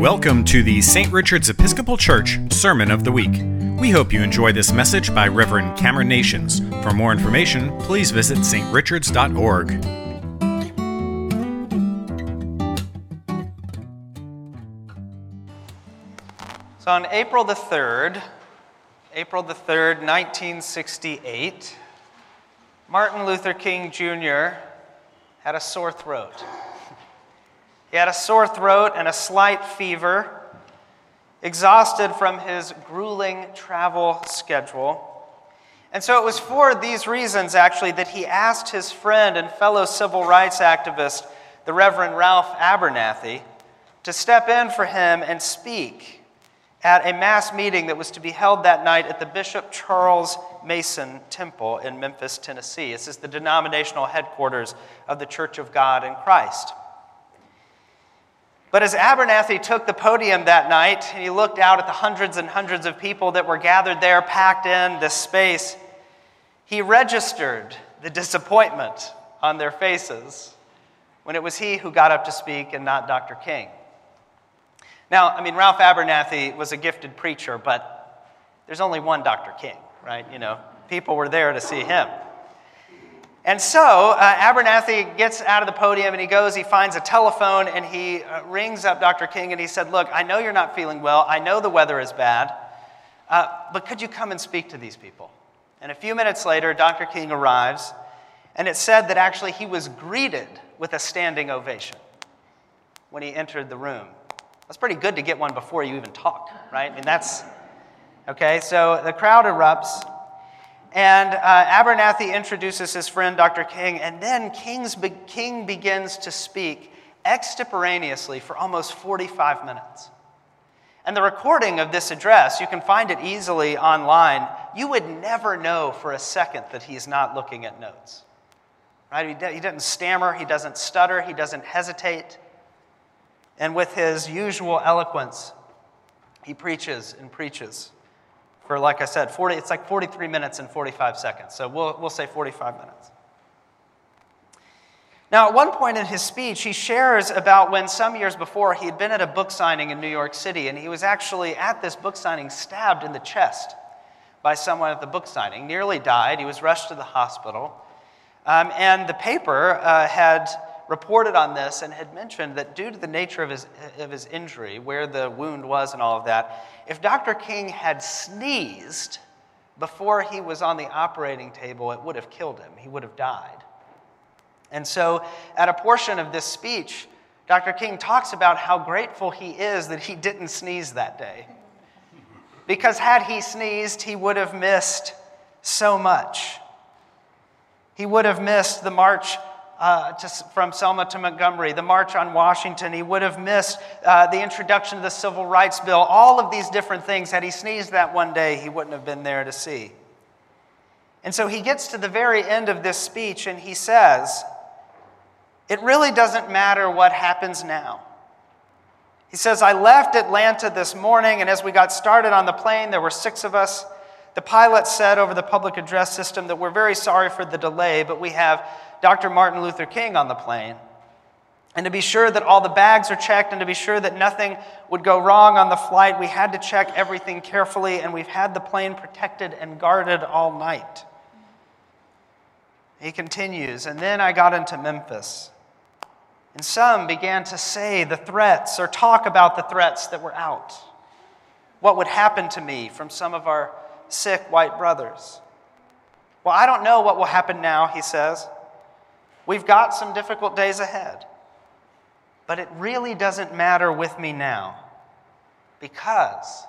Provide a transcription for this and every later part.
Welcome to the St. Richard's Episcopal Church Sermon of the Week. We hope you enjoy this message by Reverend Cameron Nations. For more information, please visit strichards.org. So on April the 3rd, April the 3rd, 1968, Martin Luther King Jr. had a sore throat. He had a sore throat and a slight fever, exhausted from his grueling travel schedule. And so it was for these reasons, actually, that he asked his friend and fellow civil rights activist, the Reverend Ralph Abernathy, to step in for him and speak at a mass meeting that was to be held that night at the Bishop Charles Mason Temple in Memphis, Tennessee. This is the denominational headquarters of the Church of God in Christ. But as Abernathy took the podium that night and he looked out at the hundreds and hundreds of people that were gathered there, packed in this space, he registered the disappointment on their faces when it was he who got up to speak and not Dr. King. Now, I mean, Ralph Abernathy was a gifted preacher, but there's only one Dr. King, right? You know, people were there to see him. And so uh, Abernathy gets out of the podium and he goes, he finds a telephone and he uh, rings up Dr. King and he said, Look, I know you're not feeling well. I know the weather is bad, uh, but could you come and speak to these people? And a few minutes later, Dr. King arrives and it said that actually he was greeted with a standing ovation when he entered the room. That's pretty good to get one before you even talk, right? I mean, that's okay. So the crowd erupts. And uh, Abernathy introduces his friend, Dr. King, and then be- King begins to speak extemporaneously for almost 45 minutes. And the recording of this address, you can find it easily online. You would never know for a second that he's not looking at notes. Right? He, de- he doesn't stammer, he doesn't stutter, he doesn't hesitate. And with his usual eloquence, he preaches and preaches for, like I said, 40, it's like 43 minutes and 45 seconds. So we'll, we'll say 45 minutes. Now, at one point in his speech, he shares about when some years before he had been at a book signing in New York City, and he was actually at this book signing stabbed in the chest by someone at the book signing, nearly died. He was rushed to the hospital. Um, and the paper uh, had reported on this and had mentioned that due to the nature of his, of his injury, where the wound was and all of that, if Dr. King had sneezed before he was on the operating table, it would have killed him. He would have died. And so, at a portion of this speech, Dr. King talks about how grateful he is that he didn't sneeze that day. Because had he sneezed, he would have missed so much. He would have missed the march uh, to, from Selma to Montgomery, the March on Washington. He would have missed uh, the introduction of the Civil Rights Bill. All of these different things. Had he sneezed that one day, he wouldn't have been there to see. And so he gets to the very end of this speech and he says, It really doesn't matter what happens now. He says, I left Atlanta this morning, and as we got started on the plane, there were six of us. The pilot said over the public address system that we're very sorry for the delay, but we have Dr. Martin Luther King on the plane. And to be sure that all the bags are checked and to be sure that nothing would go wrong on the flight, we had to check everything carefully, and we've had the plane protected and guarded all night. He continues, and then I got into Memphis. And some began to say the threats or talk about the threats that were out. What would happen to me from some of our sick white brothers? Well, I don't know what will happen now, he says. We've got some difficult days ahead. But it really doesn't matter with me now because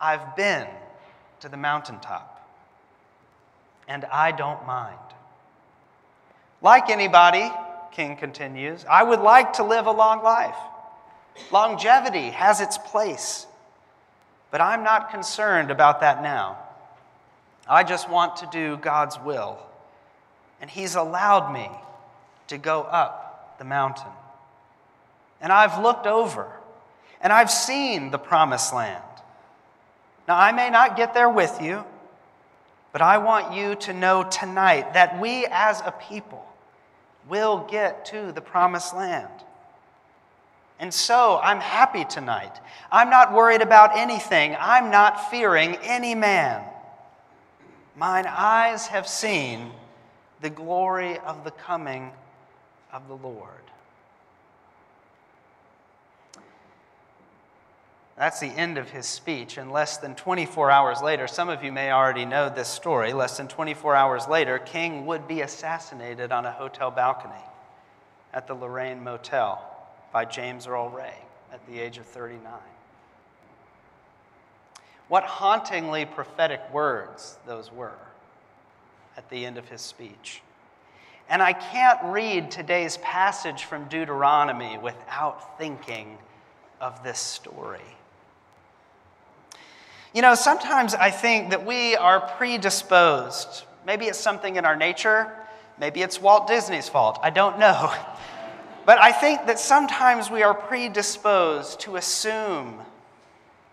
I've been to the mountaintop and I don't mind. Like anybody, King continues, I would like to live a long life. Longevity has its place, but I'm not concerned about that now. I just want to do God's will, and He's allowed me to go up the mountain. And I've looked over, and I've seen the promised land. Now, I may not get there with you, but I want you to know tonight that we as a people will get to the promised land. And so I'm happy tonight. I'm not worried about anything. I'm not fearing any man. Mine eyes have seen the glory of the coming of the Lord. That's the end of his speech. And less than 24 hours later, some of you may already know this story. Less than 24 hours later, King would be assassinated on a hotel balcony at the Lorraine Motel by James Earl Ray at the age of 39. What hauntingly prophetic words those were at the end of his speech. And I can't read today's passage from Deuteronomy without thinking of this story. You know, sometimes I think that we are predisposed. Maybe it's something in our nature, maybe it's Walt Disney's fault, I don't know. But I think that sometimes we are predisposed to assume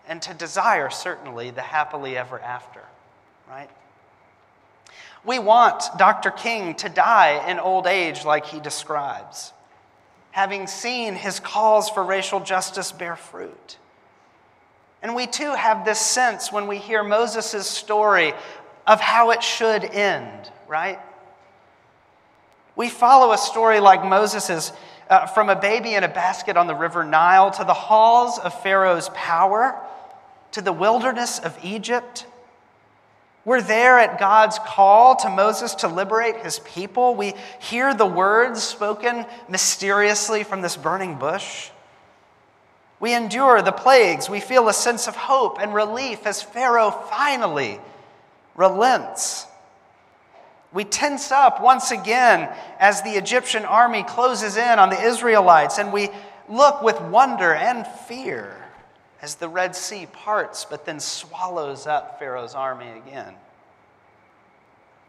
and to desire, certainly, the happily ever after, right? We want Dr. King to die in old age like he describes, having seen his calls for racial justice bear fruit. And we too have this sense when we hear Moses' story of how it should end, right? We follow a story like Moses's uh, from a baby in a basket on the river Nile to the halls of Pharaoh's power to the wilderness of Egypt. We're there at God's call to Moses to liberate his people. We hear the words spoken mysteriously from this burning bush. We endure the plagues. We feel a sense of hope and relief as Pharaoh finally relents we tense up once again as the Egyptian army closes in on the Israelites, and we look with wonder and fear as the Red Sea parts, but then swallows up Pharaoh's army again.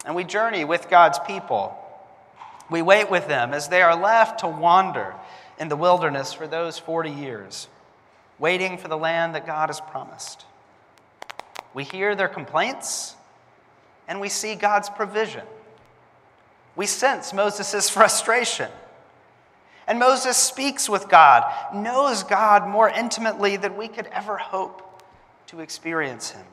And we journey with God's people. We wait with them as they are left to wander in the wilderness for those 40 years, waiting for the land that God has promised. We hear their complaints and we see God's provision. We sense Moses' frustration. And Moses speaks with God, knows God more intimately than we could ever hope to experience him.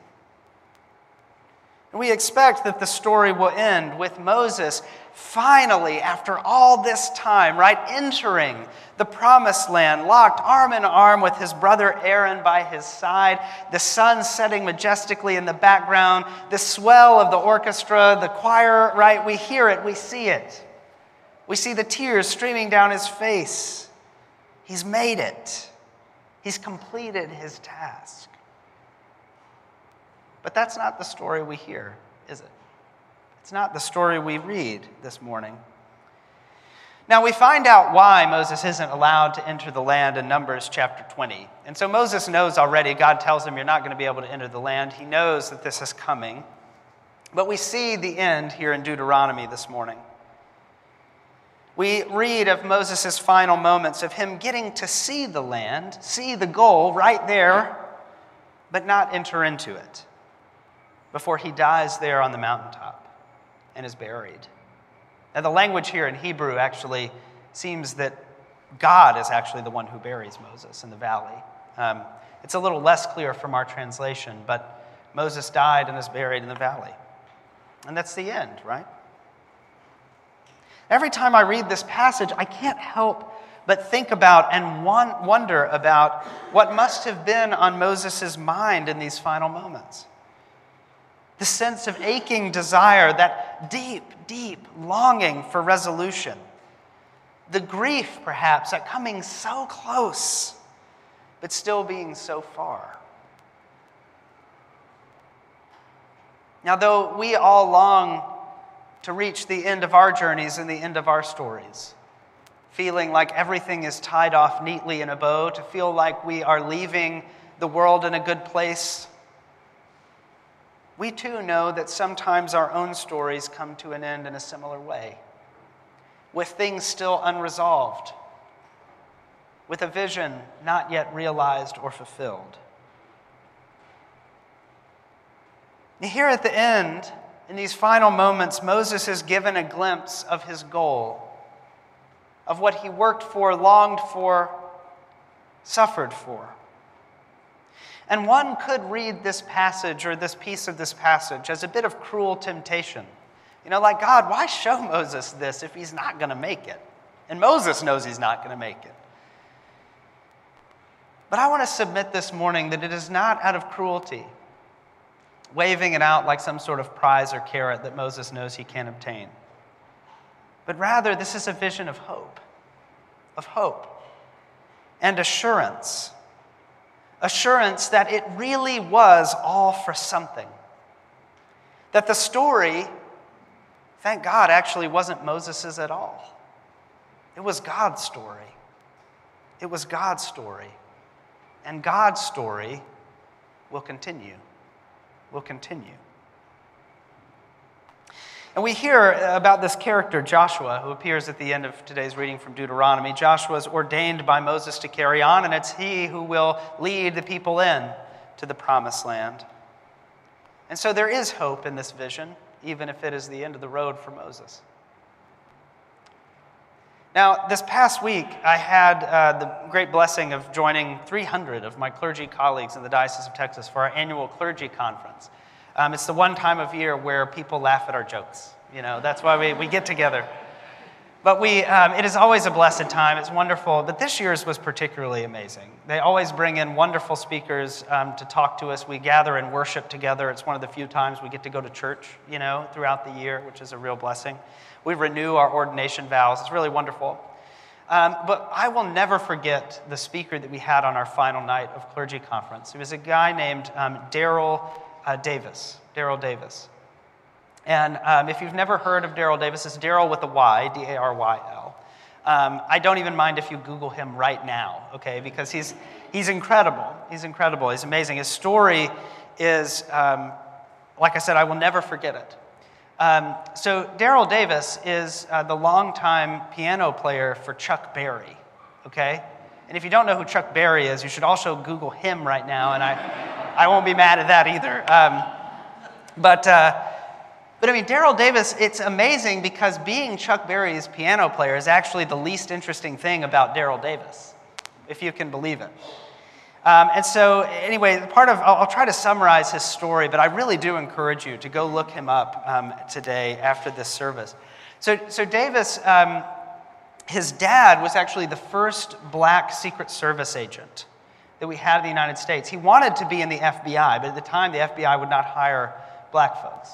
And we expect that the story will end with Moses finally, after all this time, right, entering the promised land, locked arm in arm with his brother Aaron by his side, the sun setting majestically in the background, the swell of the orchestra, the choir, right, we hear it, we see it. We see the tears streaming down his face. He's made it, he's completed his task. But that's not the story we hear, is it? It's not the story we read this morning. Now, we find out why Moses isn't allowed to enter the land in Numbers chapter 20. And so Moses knows already, God tells him, You're not going to be able to enter the land. He knows that this is coming. But we see the end here in Deuteronomy this morning. We read of Moses' final moments of him getting to see the land, see the goal right there, but not enter into it before he dies there on the mountaintop and is buried. Now, the language here in Hebrew actually seems that God is actually the one who buries Moses in the valley. Um, it's a little less clear from our translation, but Moses died and is buried in the valley. And that's the end, right? Every time I read this passage, I can't help but think about and wonder about what must have been on Moses' mind in these final moments the sense of aching desire, that deep, deep longing for resolution, the grief, perhaps, at coming so close, but still being so far. Now, though we all long to reach the end of our journeys and the end of our stories, feeling like everything is tied off neatly in a bow, to feel like we are leaving the world in a good place we too know that sometimes our own stories come to an end in a similar way, with things still unresolved, with a vision not yet realized or fulfilled. Here at the end, in these final moments, Moses is given a glimpse of his goal, of what he worked for, longed for, suffered for. And one could read this passage or this piece of this passage as a bit of cruel temptation. You know, like, God, why show Moses this if he's not going to make it? And Moses knows he's not going to make it. But I want to submit this morning that it is not out of cruelty, waving it out like some sort of prize or carrot that Moses knows he can't obtain. But rather, this is a vision of hope, of hope and assurance. Assurance that it really was all for something. That the story, thank God, actually wasn't Moses's at all. It was God's story. It was God's story. And God's story will continue. Will continue. And we hear about this character, Joshua, who appears at the end of today's reading from Deuteronomy. Joshua is ordained by Moses to carry on, and it's he who will lead the people in to the promised land. And so there is hope in this vision, even if it is the end of the road for Moses. Now, this past week, I had uh, the great blessing of joining 300 of my clergy colleagues in the Diocese of Texas for our annual clergy conference. Um, it's the one time of year where people laugh at our jokes. You know, that's why we, we get together. But we, um, it is always a blessed time. It's wonderful. But this year's was particularly amazing. They always bring in wonderful speakers um, to talk to us. We gather and worship together. It's one of the few times we get to go to church, you know, throughout the year, which is a real blessing. We renew our ordination vows. It's really wonderful. Um, but I will never forget the speaker that we had on our final night of clergy conference. It was a guy named um, Daryl uh, Davis, Daryl Davis. And um, if you've never heard of Daryl Davis, it's Daryl with a Y, D A R Y L. Um, I don't even mind if you Google him right now, okay, because he's, he's incredible. He's incredible. He's amazing. His story is, um, like I said, I will never forget it. Um, so, Daryl Davis is uh, the longtime piano player for Chuck Berry, okay? And if you don't know who Chuck Berry is, you should also Google him right now, and I. I won't be mad at that either. Um, but, uh, but I mean, Daryl Davis, it's amazing because being Chuck Berry's piano player is actually the least interesting thing about Daryl Davis, if you can believe it. Um, and so, anyway, part of, I'll, I'll, try to summarize his story, but I really do encourage you to go look him up um, today after this service. So, so Davis, um, his dad was actually the first black Secret Service agent that we had in the United States. He wanted to be in the FBI, but at the time, the FBI would not hire black folks.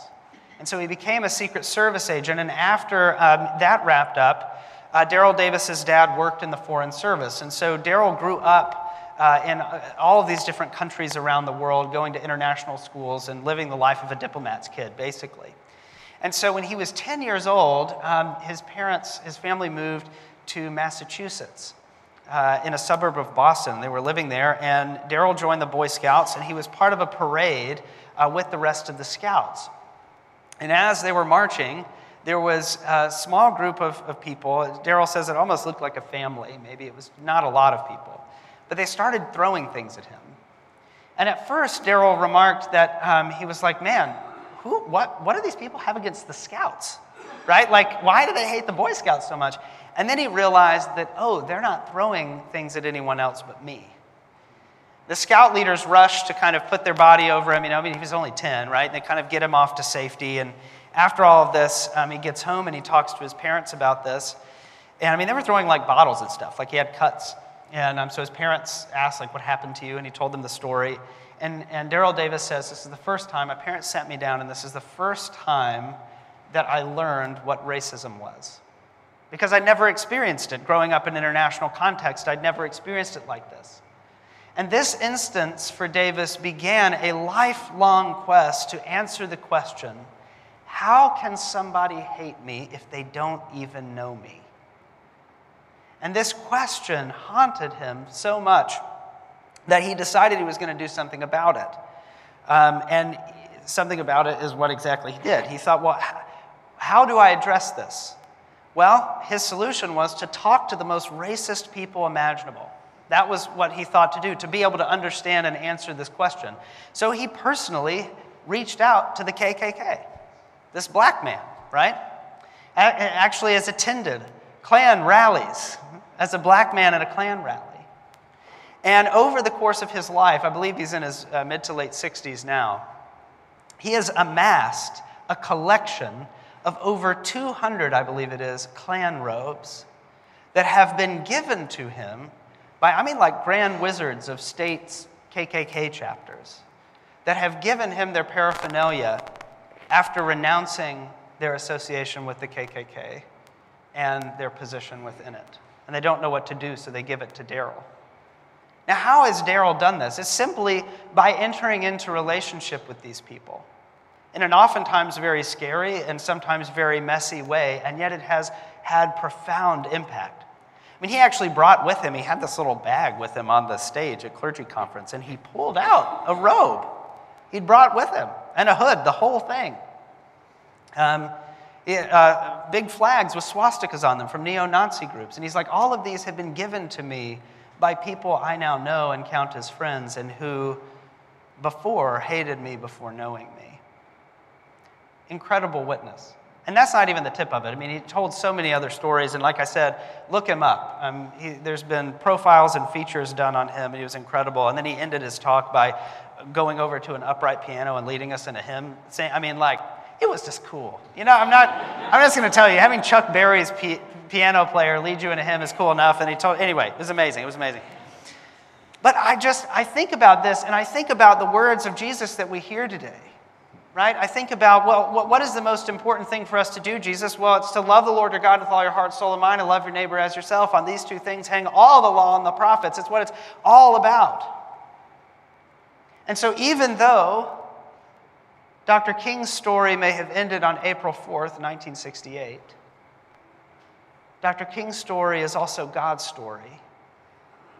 And so he became a Secret Service agent, and after um, that wrapped up, uh, Daryl Davis's dad worked in the Foreign Service. And so Daryl grew up uh, in uh, all of these different countries around the world, going to international schools and living the life of a diplomat's kid, basically. And so when he was 10 years old, um, his parents, his family moved to Massachusetts uh, in a suburb of Boston. They were living there, and Daryl joined the Boy Scouts, and he was part of a parade uh, with the rest of the scouts. And as they were marching, there was a small group of, of people. Daryl says it almost looked like a family. Maybe it was not a lot of people. But they started throwing things at him. And at first, Daryl remarked that um, he was like, man, who, what, what do these people have against the scouts? Right? Like, why do they hate the Boy Scouts so much? And then he realized that, oh, they're not throwing things at anyone else but me. The scout leaders rush to kind of put their body over him. You know, I mean, he was only 10, right? And they kind of get him off to safety. And after all of this, um, he gets home and he talks to his parents about this. And I mean, they were throwing like bottles and stuff, like he had cuts. And um, so his parents asked, like, what happened to you? And he told them the story. And, and Daryl Davis says, This is the first time my parents sat me down, and this is the first time that I learned what racism was because I'd never experienced it. Growing up in international context, I'd never experienced it like this. And this instance for Davis began a lifelong quest to answer the question how can somebody hate me if they don't even know me? And this question haunted him so much that he decided he was going to do something about it. Um, and something about it is what exactly he did. He thought, well, how do I address this? Well, his solution was to talk to the most racist people imaginable. That was what he thought to do, to be able to understand and answer this question. So he personally reached out to the KKK, this black man, right? Actually, has attended Klan rallies as a black man at a Klan rally. And over the course of his life, I believe he's in his uh, mid to late 60s now, he has amassed a collection of over 200, I believe it is, Klan robes that have been given to him by, I mean, like grand wizards of states' KKK chapters that have given him their paraphernalia after renouncing their association with the KKK and their position within it. And they don't know what to do, so they give it to Daryl. Now, how has Daryl done this? It's simply by entering into relationship with these people in an oftentimes very scary and sometimes very messy way, and yet it has had profound impact. Mean, he actually brought with him, he had this little bag with him on the stage at clergy conference, and he pulled out a robe he'd brought with him and a hood, the whole thing. Um, it, uh, big flags with swastikas on them from neo Nazi groups. And he's like, all of these have been given to me by people I now know and count as friends and who before hated me before knowing me. Incredible witness. And that's not even the tip of it. I mean, he told so many other stories, and like I said, look him up. Um, he, there's been profiles and features done on him, and he was incredible. And then he ended his talk by going over to an upright piano and leading us in a hymn. Saying, I mean, like, it was just cool. You know, I'm not, I'm just going to tell you, having Chuck Berry's p- piano player lead you in a hymn is cool enough. And he told, anyway, it was amazing. It was amazing. But I just, I think about this and I think about the words of Jesus that we hear today, right? I think about, well, what is the most important thing for us to do, Jesus? Well, it's to love the Lord your God with all your heart, soul, and mind, and love your neighbor as yourself. On these two things hang all the law and the prophets. It's what it's all about. And so, even though Dr. King's story may have ended on April 4th, 1968. Dr. King's story is also God's story.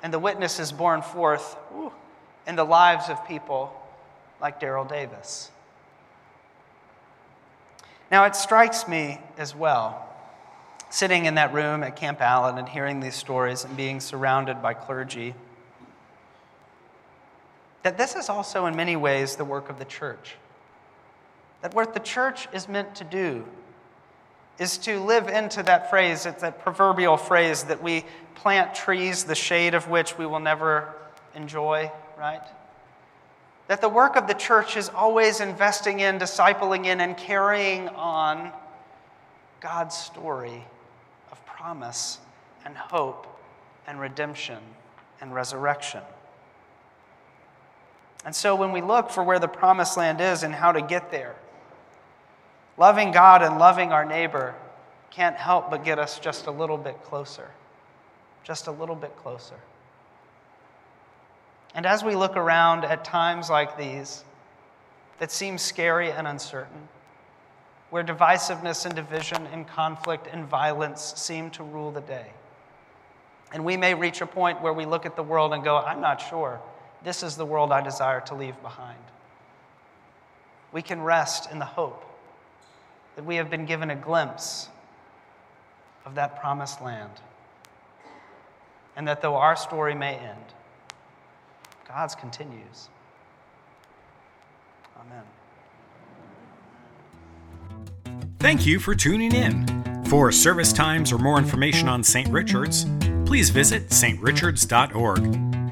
And the witness is born forth in the lives of people like Daryl Davis. Now, it strikes me as well, sitting in that room at Camp Allen and hearing these stories and being surrounded by clergy, that this is also in many ways the work of the church. That what the church is meant to do is to live into that phrase, it's that proverbial phrase that we plant trees, the shade of which we will never enjoy, right? That the work of the church is always investing in, discipling in, and carrying on God's story of promise and hope and redemption and resurrection. And so when we look for where the promised land is and how to get there, Loving God and loving our neighbor can't help but get us just a little bit closer. Just a little bit closer. And as we look around at times like these that seem scary and uncertain, where divisiveness and division and conflict and violence seem to rule the day, and we may reach a point where we look at the world and go, I'm not sure this is the world I desire to leave behind. We can rest in the hope that we have been given a glimpse of that promised land. And that though our story may end, God's continues. Amen. Thank you for tuning in. For service times or more information on St. Richard's, please visit strichards.org.